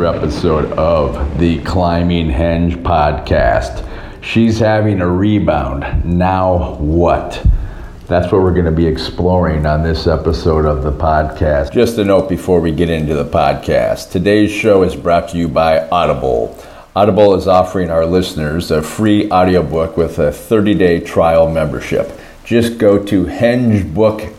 another episode of the Climbing Henge podcast. She's having a rebound. Now what? That's what we're going to be exploring on this episode of the podcast. Just a note before we get into the podcast today's show is brought to you by Audible. Audible is offering our listeners a free audiobook with a 30 day trial membership. Just go to hengebook.com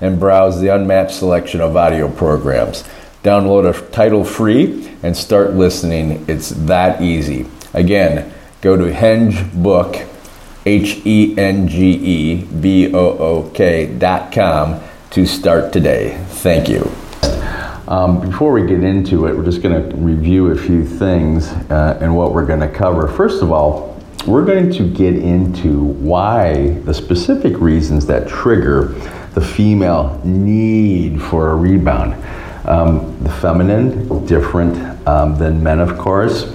and browse the unmatched selection of audio programs. Download a title free and start listening. It's that easy. Again, go to hengebook.com H E N G E B O O K dot com to start today. Thank you. Um, before we get into it, we're just going to review a few things uh, and what we're going to cover. First of all, we're going to get into why the specific reasons that trigger the female need for a rebound. Um, the feminine, different um, than men, of course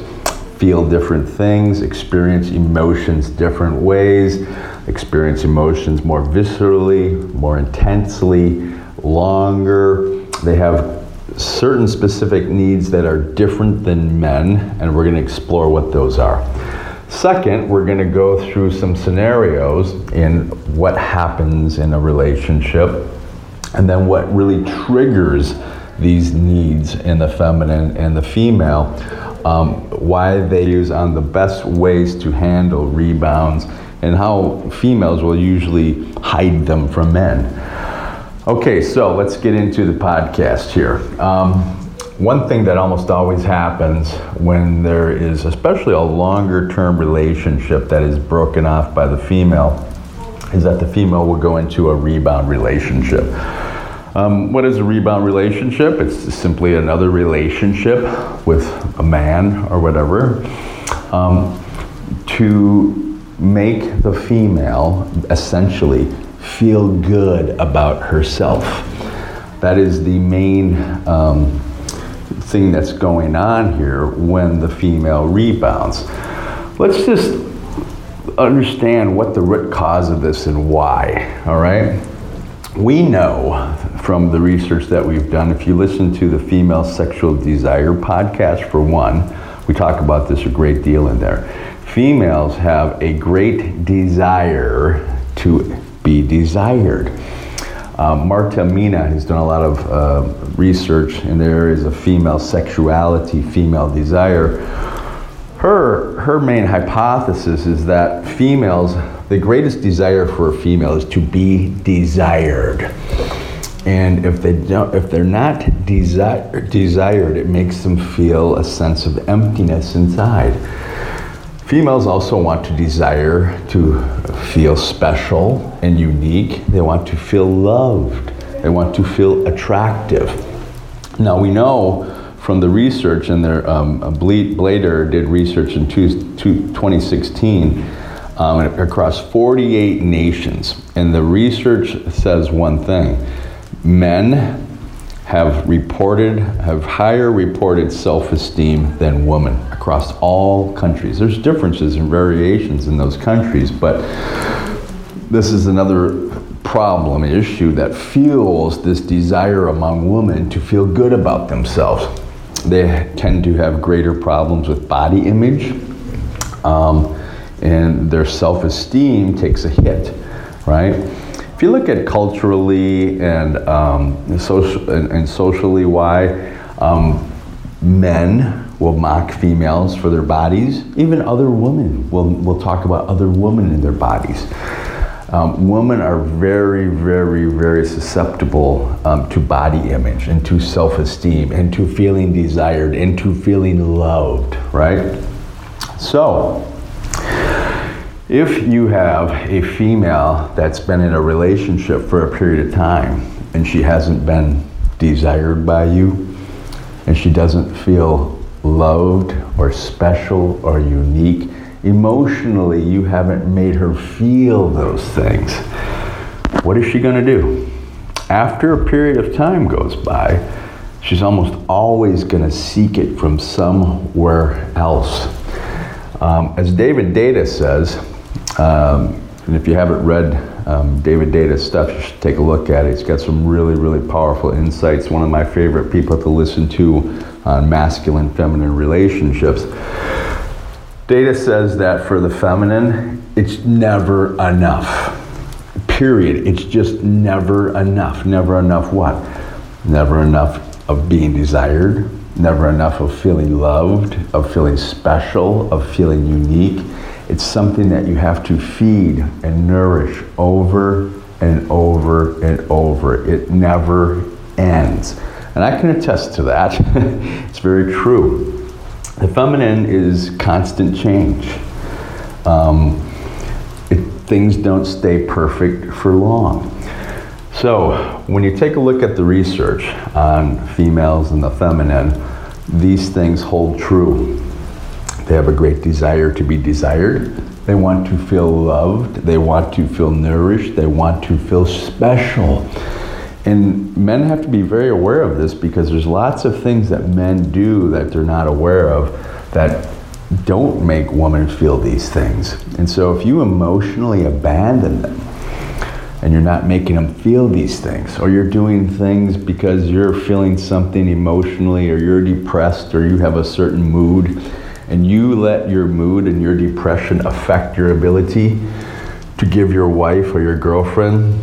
feel different things, experience emotions different ways, experience emotions more viscerally, more intensely, longer. They have certain specific needs that are different than men, and we're going to explore what those are. Second, we're going to go through some scenarios in what happens in a relationship, and then what really triggers these needs in the feminine and the female um, why they use on the best ways to handle rebounds and how females will usually hide them from men. Okay, so let's get into the podcast here. Um, one thing that almost always happens when there is, especially a longer term relationship that is broken off by the female, is that the female will go into a rebound relationship. Um, what is a rebound relationship? It's simply another relationship with a man or whatever um, to make the female essentially feel good about herself. That is the main um, thing that's going on here when the female rebounds. Let's just understand what the root cause of this and why, all right? We know from the research that we've done, if you listen to the Female Sexual Desire podcast, for one, we talk about this a great deal in there. Females have a great desire to be desired. Um, Marta Meana has done a lot of uh, research in the areas of female sexuality, female desire. Her, her main hypothesis is that females the greatest desire for a female is to be desired. And if they don't, if they're not desi- desired, it makes them feel a sense of emptiness inside. Females also want to desire to feel special and unique. They want to feel loved. They want to feel attractive. Now we know from the research, and their um, Bleidorn did research in two, two, 2016 um, across 48 nations. And the research says one thing men have reported, have higher reported self esteem than women across all countries. There's differences and variations in those countries, but this is another problem, issue that fuels this desire among women to feel good about themselves. They tend to have greater problems with body image. Um, and their self esteem takes a hit, right? If you look at culturally and, um, and, socially why um, men will mock females for their bodies, even other women will, will talk about other women in their bodies. Um, women are very, very, very susceptible um, to body image and to self esteem and to feeling desired and to feeling loved, right? So, if you have a female that's been in a relationship for a period of time and she hasn't been desired by you and she doesn't feel loved or special or unique, emotionally you haven't made her feel those things, what is she going to do? After a period of time goes by, she's almost always going to seek it from somewhere else. Um, as David Deida says, um, and if you haven't read um, David Deida's stuff, you should take a look at it. He's got some really, really powerful insights. One of my favorite people to listen to on masculine feminine relationships. Deida says that for the feminine, it's never enough. Period. It's just never enough. Never enough what? Never enough of being desired, never enough of feeling loved, of feeling special, of feeling unique. It's something that you have to feed and nourish over and over and over. It never ends. And I can attest to that. it's very true. The feminine is constant change. Um, it, things don't stay perfect for long. So, when you take a look at the research on females and the feminine, these things hold true. They have a great desire to be desired. They want to feel loved. They want to feel nourished. They want to feel special. And men have to be very aware of this because there's lots of things that men do that they're not aware of that don't make women feel these things. And so if you emotionally abandon them and you're not making them feel these things, or you're doing things because you're feeling something emotionally, or you're depressed, or you have a certain mood, and you let your mood and your depression affect your ability to give your wife or your girlfriend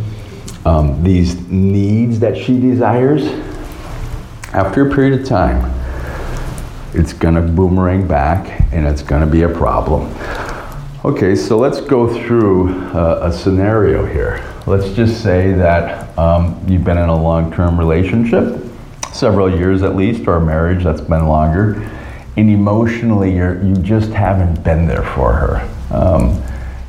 um, these needs that she desires, after a period of time, it's going to boomerang back and it's going to be a problem. Okay, so let's go through uh, a scenario here. Let's just say that um, you've been in a long term relationship, several years at least, or a marriage that's been longer, and emotionally you're, you just haven't been there for her. Um,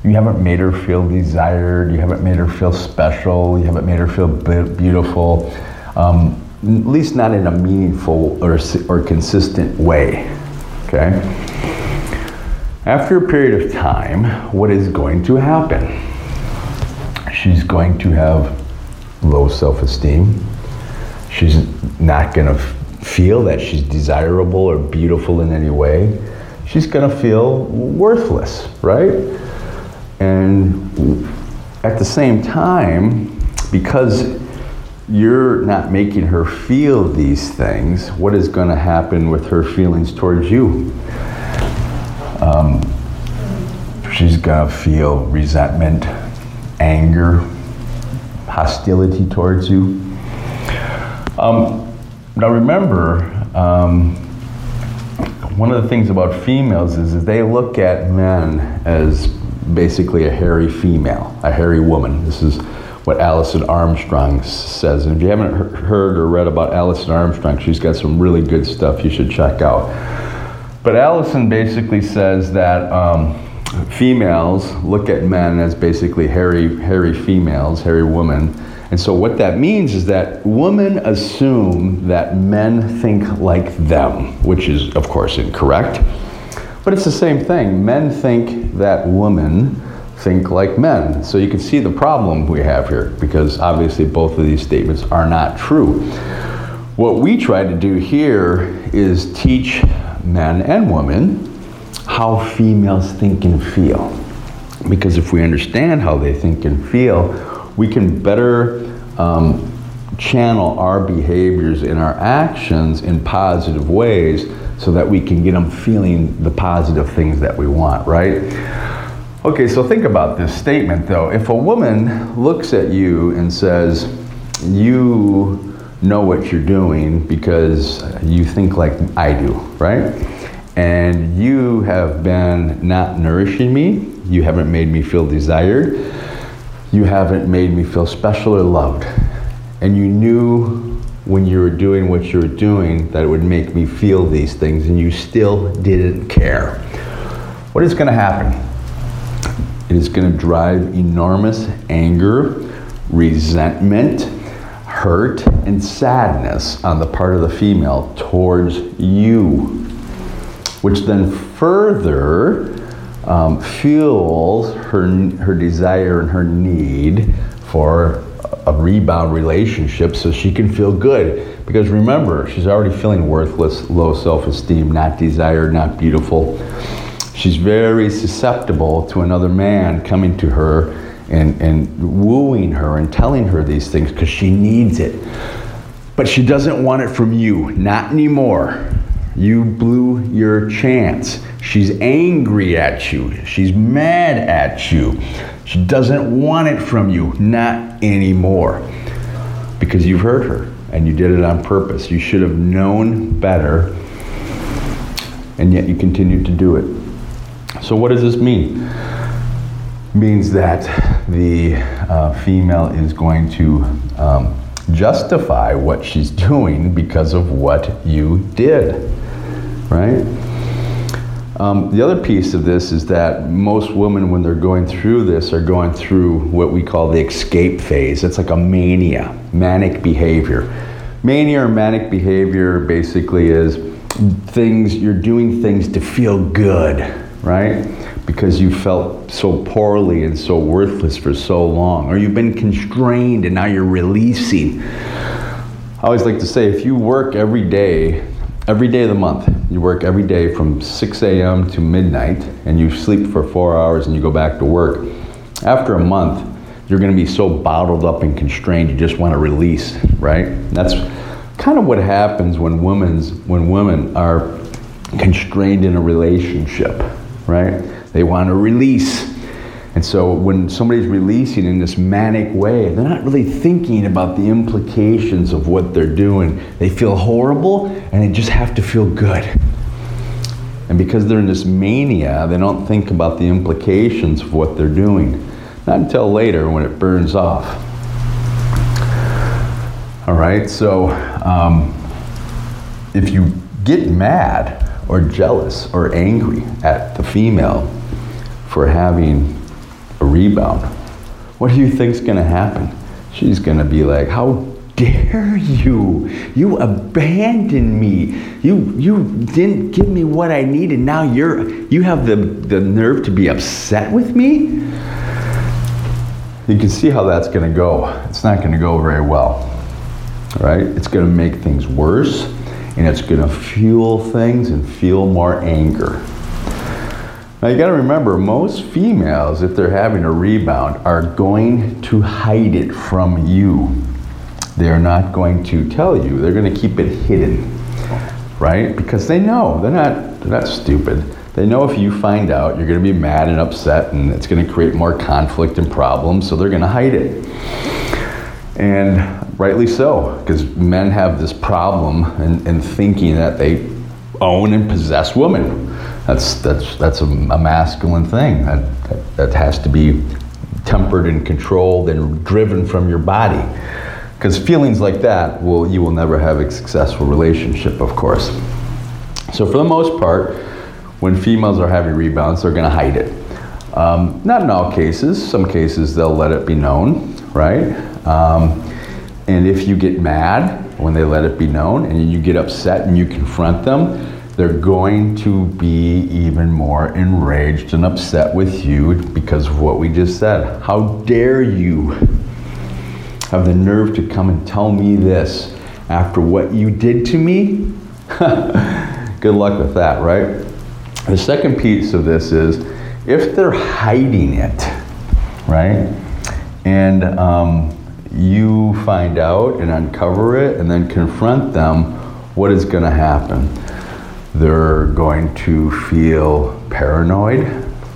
you haven't made her feel desired, you haven't made her feel special, you haven't made her feel beautiful, um, at least not in a meaningful or, or consistent way. Okay? After a period of time, what is going to happen? She's going to have low self esteem. She's not going to feel that she's desirable or beautiful in any way. She's going to feel worthless, right? And at the same time, because you're not making her feel these things, what is going to happen with her feelings towards you? Um, she's going to feel resentment, anger, hostility towards you. Um, now remember, um, one of the things about females is, is they look at men as basically a hairy female, a hairy woman. This is what Alison Armstrong says. And if you haven't heard or read about Alison Armstrong, she's got some really good stuff you should check out. But Alison basically says that um, females look at men as basically hairy, hairy females, hairy women. And so what that means is that women assume that men think like them, which is, of course, incorrect. But it's the same thing. Men think that women think like men. So you can see the problem we have here because obviously both of these statements are not true. What we try to do here is teach men and women how females think and feel. Because if we understand how they think and feel, we can better um, channel our behaviors and our actions in positive ways so that we can get them feeling the positive things that we want, right? Okay, so think about this statement though. If a woman looks at you and says, You know what you're doing because you think like I do, right? And you have been not nourishing me, you haven't made me feel desired, you haven't made me feel special or loved, and you knew when you were doing what you were doing that it would make me feel these things and you still didn't care. What is going to happen? It is going to drive enormous anger, resentment, hurt, and sadness on the part of the female towards you, which then further um, fuels her, her desire and her need for a rebound relationship so she can feel good. Because remember, she's already feeling worthless, low self esteem, not desired, not beautiful. She's very susceptible to another man coming to her and, and wooing her and telling her these things because she needs it. But she doesn't want it from you, not anymore. You blew your chance. She's angry at you. She's mad at you. She doesn't want it from you, not anymore. Because you've hurt her and you did it on purpose. You should have known better, and yet you continued to do it. So, what does this mean? Means that the uh, female is going to um, justify what she's doing because of what you did, right? Um, the other piece of this is that most women, when they're going through this, are going through what we call the escape phase. It's like a mania, manic behavior. Mania or manic behavior basically is things, you're doing things to feel good right? Because you felt so poorly and so worthless for so long, or you've been constrained and now you're releasing. I always like to say if you work every day, every day of the month, you work every day from 6 a.m. to midnight, and you sleep for four hours and you go back to work, after a month, you're going to be so bottled up and constrained, you just want to release, right? That's kind of what happens when women's when women are constrained in a relationship right? They want to release. And so when somebody's releasing in this manic way, they're not really thinking about the implications of what they're doing. They feel horrible and they just have to feel good. And because they're in this mania, they don't think about the implications of what they're doing. Not until later when it burns off. All right, so um, if you get mad, or jealous or angry at the female for having a rebound, what do you think's going to happen? She's going to be like, "How dare you? You abandoned me. You you didn't give me what I needed. Now you're you have the the nerve to be upset with me?" You can see how that's to go. It's not to go very well. Right? It's to make things worse and it's to fuel things and feel more anger. Now you got to remember, most females, if they're having a rebound, are going to hide it from you. They're not going to tell you. They're going to keep it hidden, right? Because they know they're not they're not stupid. They know if you find out, you're going to be mad and upset, and it's going to create more conflict and problems. So they're going to hide it. And rightly so, because men have this problem in, in, thinking that they own and possess women. That's, that's, that's a, a masculine thing that, that, that, has to be tempered and controlled and driven from your body. Because feelings like that, will, you will never have a successful relationship, of course. So, for the most part, when females are having rebounds, they're going to hide it. Um, not in all cases. Some cases they'll let it be known, right? Um, and if you get mad when they let it be known and you get upset and you confront them, they're going to be even more enraged and upset with you because of what we just said. How dare you have the nerve to come and tell me this after what you did to me? Good luck with that, right? The second piece of this is if they're hiding it, right? And um, you find out and uncover it and then confront them, what is going to happen? They're going to feel paranoid,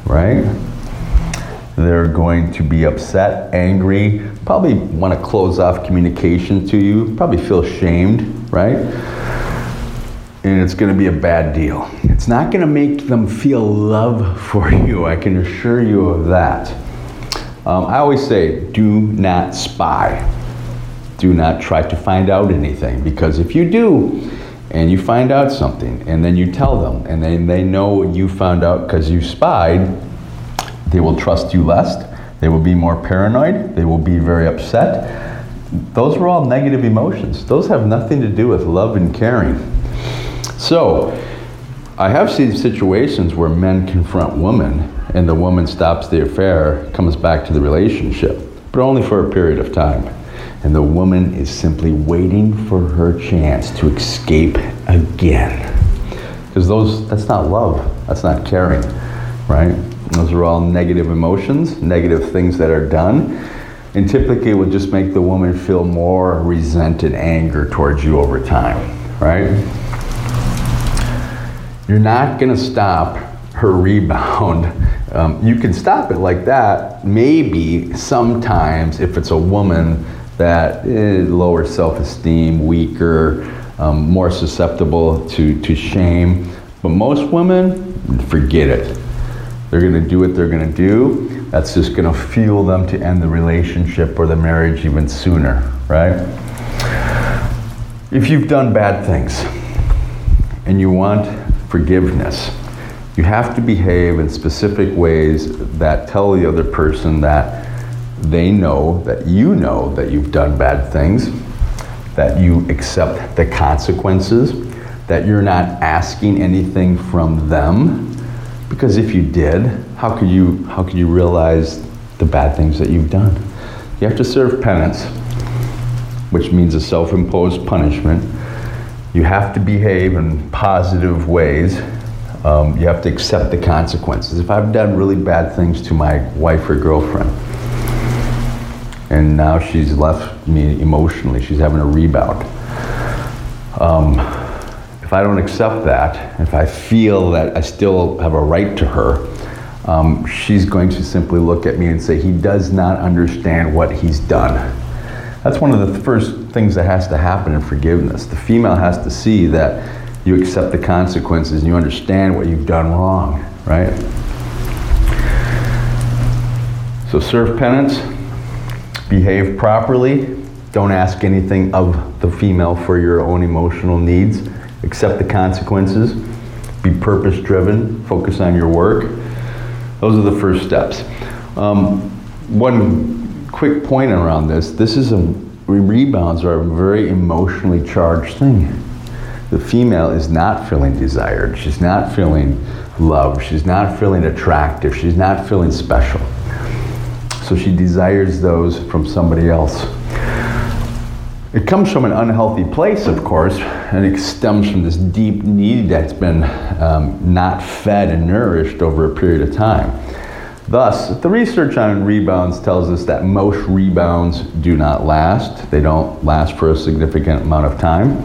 right? They're going to be upset, angry, probably want to close off communication to you, probably feel shamed, right? And it's going to be a bad deal. It's not going to make them feel love for you, I can assure you of that. Um, I always say, do not spy. Do not try to find out anything because if you do, and you find out something, and then you tell them, and then they know you found out because you spied, they will trust you less. They will be more paranoid. They will be very upset. Those are all negative emotions. Those have nothing to do with love and caring. So, I have seen situations where men confront women and the woman stops the affair, comes back to the relationship, but only for a period of time. And the woman is simply waiting for her chance to escape again. Because those that's not love, that's not caring, right? Those are all negative emotions, negative things that are done. And typically it will just make the woman feel more resented anger towards you over time, right? You're not gonna stop her rebound. Um, you can stop it like that, maybe sometimes if it's a woman that is lower self esteem, weaker, um, more susceptible to, to shame. But most women, forget it. They're going to do what they're going to do. That's just going to fuel them to end the relationship or the marriage even sooner, right? If you've done bad things and you want forgiveness, you have to behave in specific ways that tell the other person that they know that you know that you've done bad things, that you accept the consequences, that you're not asking anything from them. Because if you did, how could you how could you realize the bad things that you've done? You have to serve penance, which means a self-imposed punishment. You have to behave in positive ways. Um, you have to accept the consequences. If I've done really bad things to my wife or girlfriend, and now she's left me emotionally. She's having a rebound. Um, if I don't accept that, if I feel that I still have a right to her, um, she's going to simply look at me and say, He does not understand what he's done. That's one of the first things that has to happen in forgiveness. The female has to see that you accept the consequences and you understand what you've done wrong, right? So serve penance, behave properly. Don't ask anything of the female for your own emotional needs. Accept the consequences. Be purpose driven. Focus on your work. Those are the first steps. Um, one quick point around this this is a rebounds are a very emotionally charged thing. The female is not feeling desired. She's not feeling loved. She's not feeling attractive. She's not feeling special. So she desires those from somebody else. It comes from an unhealthy place, of course, and it stems from this deep need that's been um, not fed and nourished over a period of time. Thus, the research on rebounds tells us that most rebounds do not last. They don't last for a significant amount of time.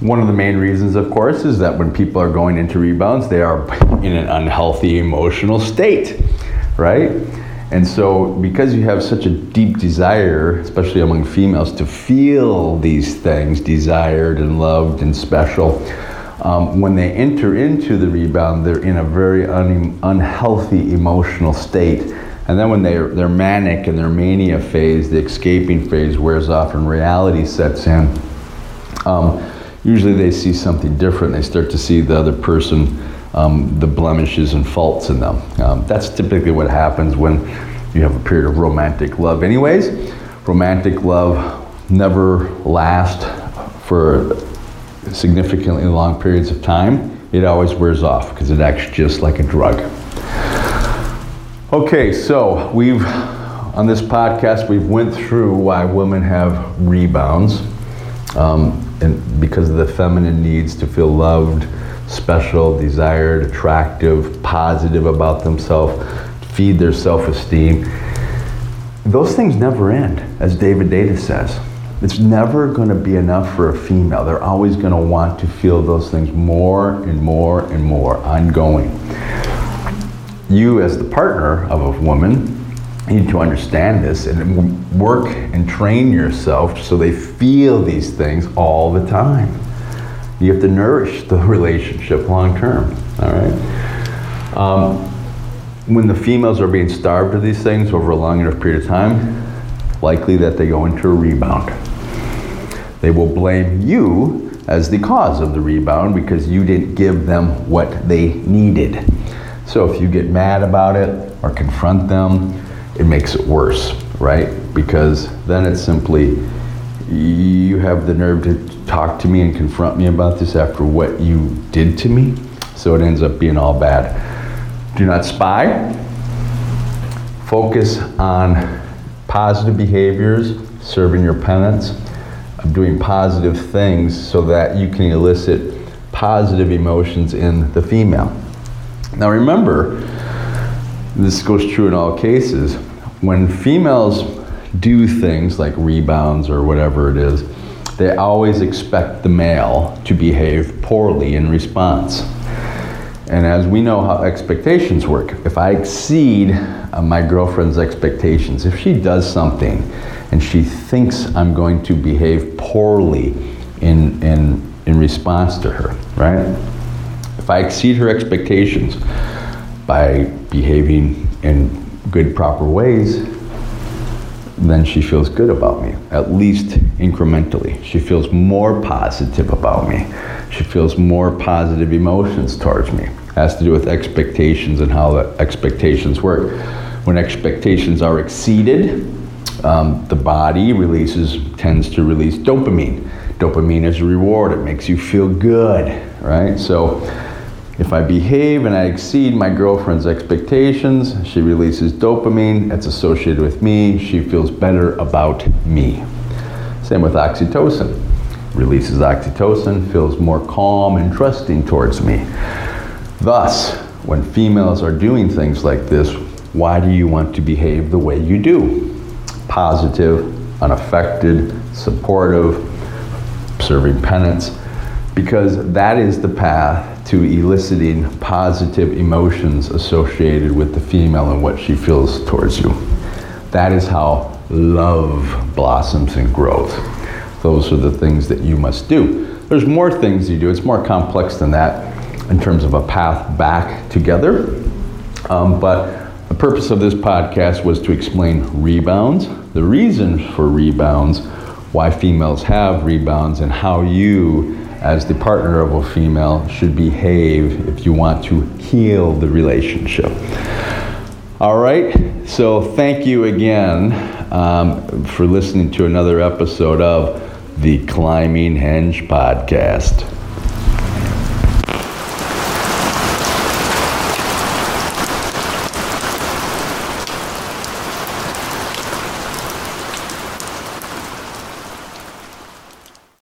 One of the main reasons, of course, is that when people are going into rebounds, they are in an unhealthy emotional state, right? And so, because you have such a deep desire, especially among females, to feel these things desired and loved and special, um, when they enter into the rebound, they're in a very un- unhealthy emotional state. And then when they're, they're manic and their mania phase, the escaping phase wears off and reality sets in, um, usually they see something different. They start to see the other person um, the blemishes and faults in them. Um, that's typically what happens when you have a period of romantic love. Anyways, romantic love never lasts for significantly long periods of time. It always wears off because it acts just like a drug. Okay, so we've on this podcast we've went through why women have rebounds, um, and because of the feminine needs to feel loved special, desired, attractive, positive about themselves, feed their self esteem. Those things never end, as David Deida says. It's never going to be enough for a female. They're always going to want to feel those things more and more and more, ongoing. You, as the partner of a woman, need to understand this and work and train yourself so they feel these things all the time. You have to nourish the relationship long term. All right. Um, when the females are being starved of these things over a long enough period of time, likely that they go into a rebound. They will blame you as the cause of the rebound because you didn't give them what they needed. So if you get mad about it or confront them, it makes it worse, right? Because then it's simply you have the nerve to talk to me and confront me about this after what you did to me. So it ends up being all bad. Do not spy. Focus on positive behaviors, serving your penance, of doing positive things so that you can elicit positive emotions in the female. Now remember, this goes true in all cases, when females do things like rebounds or whatever it is, they always expect the male to behave poorly in response. And as we know how expectations work, if I exceed uh, my girlfriend's expectations, if she does something and she thinks I'm going to behave poorly in, in, in response to her, right? If I exceed her expectations by behaving in good, proper ways, then she feels good about me, at least incrementally. She feels more positive about me. She feels more positive emotions towards me. It has to do with expectations and how the expectations work. When expectations are exceeded, um, the body releases, tends to release dopamine. Dopamine is a reward, it makes you feel good, right? So if I behave and I exceed my girlfriend's expectations, she releases dopamine. It's associated with me. She feels better about me. Same with oxytocin. Releases oxytocin, feels more calm and trusting towards me. Thus, when females are doing things like this, why do you want to behave the way you do? Positive, unaffected, supportive, serving penance, because that is the path to eliciting positive emotions associated with the female and what she feels towards you. That is how love blossoms and grows. Those are the things that you must do. There's more things you do. It's more complex than that in terms of a path back together. Um, but the purpose of this podcast was to explain rebounds, the reason for rebounds, why females have rebounds, and how you as the partner of a female should behave if you want to heal the relationship. All right, so thank you again um, for listening to another episode of the Climbing Henge Podcast.